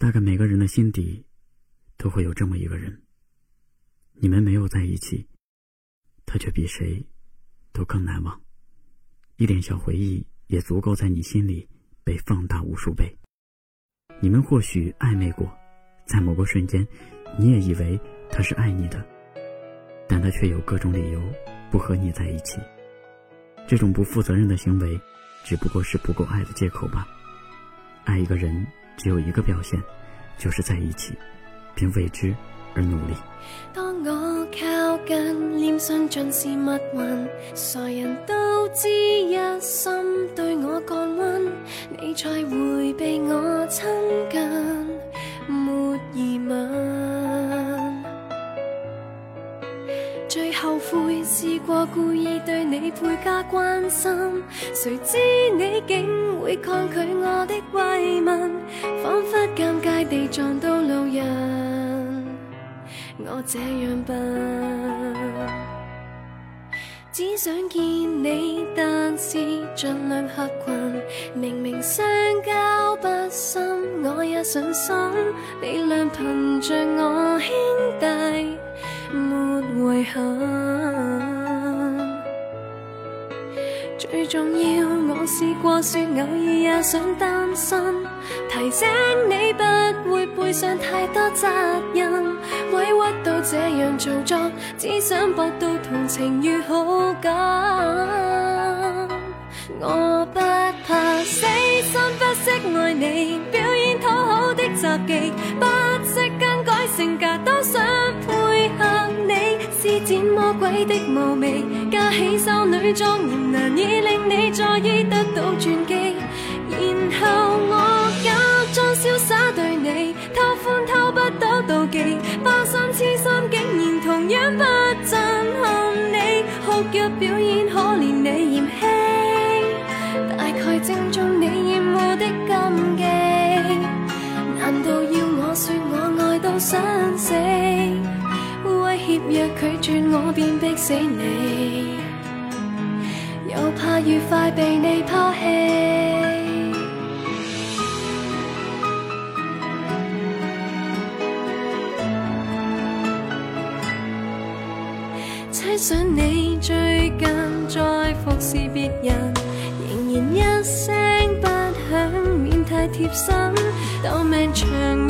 大概每个人的心底，都会有这么一个人。你们没有在一起，他却比谁都更难忘。一点小回忆也足够在你心里被放大无数倍。你们或许暧昧过，在某个瞬间，你也以为他是爱你的，但他却有各种理由不和你在一起。这种不负责任的行为，只不过是不够爱的借口吧。爱一个人。只有一个表现，就是在一起，并为之而努力。当我靠近，脸上尽是密云，傻人都知一心对我降温，你才会被我亲近。最後悔試過故意對你倍加關心，谁知你竟會抗拒我的慰問，彷彿尷尬地撞到路人。我這樣笨，只想見你，但是盡量合群。明明相交不深，我也上心。你俩憑着我兄弟。最重要，我试过说偶尔也想单身，提醒你不会背上太多责任，委屈到这样做作，只想博到同情与好感。我不怕死心不息爱你，表演讨好的杂技，不息更改性格，都想。的无味，加起修女庄严，难以令你在意得到转机。然后我假装潇洒对你，偷欢偷不到妒忌，花心痴心竟然同样不震撼你，哭若表演可怜你嫌弃，大概正中你厌恶的禁忌。难道要我说我爱到想死？若拒绝我便逼死你，又怕愉快被你抛弃。猜想你最近在服侍别人，仍然一声不响，免太贴心，斗命长。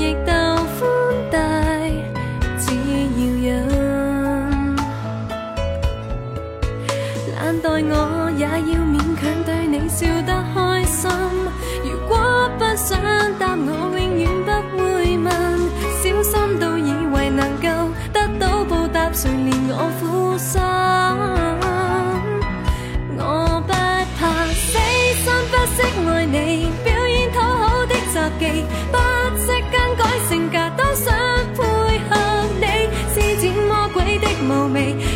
心都以为能够得到报答，谁怜我苦心？我不怕死心不息爱你，表演讨好的杂技，不惜更改性格都想配合你，施展魔鬼的无味。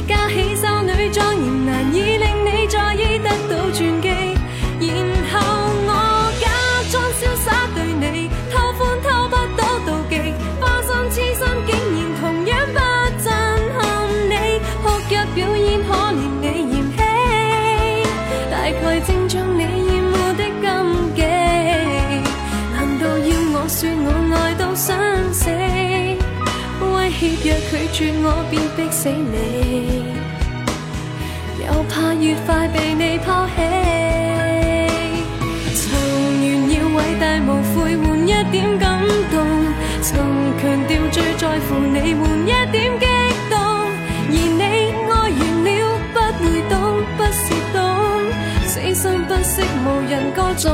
大概正像你厌恶的禁忌，难道要我说我爱到想死？威胁若拒绝我便逼死你，又怕越快被你抛弃。曾炫耀伟大无悔换一点感动，曾强调最在乎你换一点。曾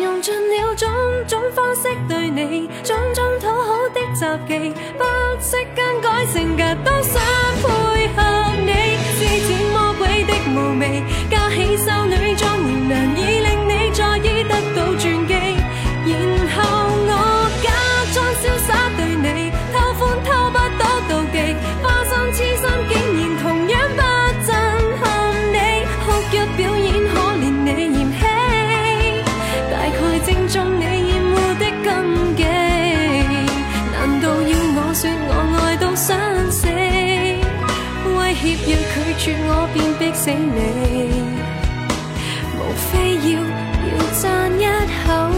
用尽了种种方式对你，种种讨好的习技，不惜更改性格。死你！无非要要赞一口。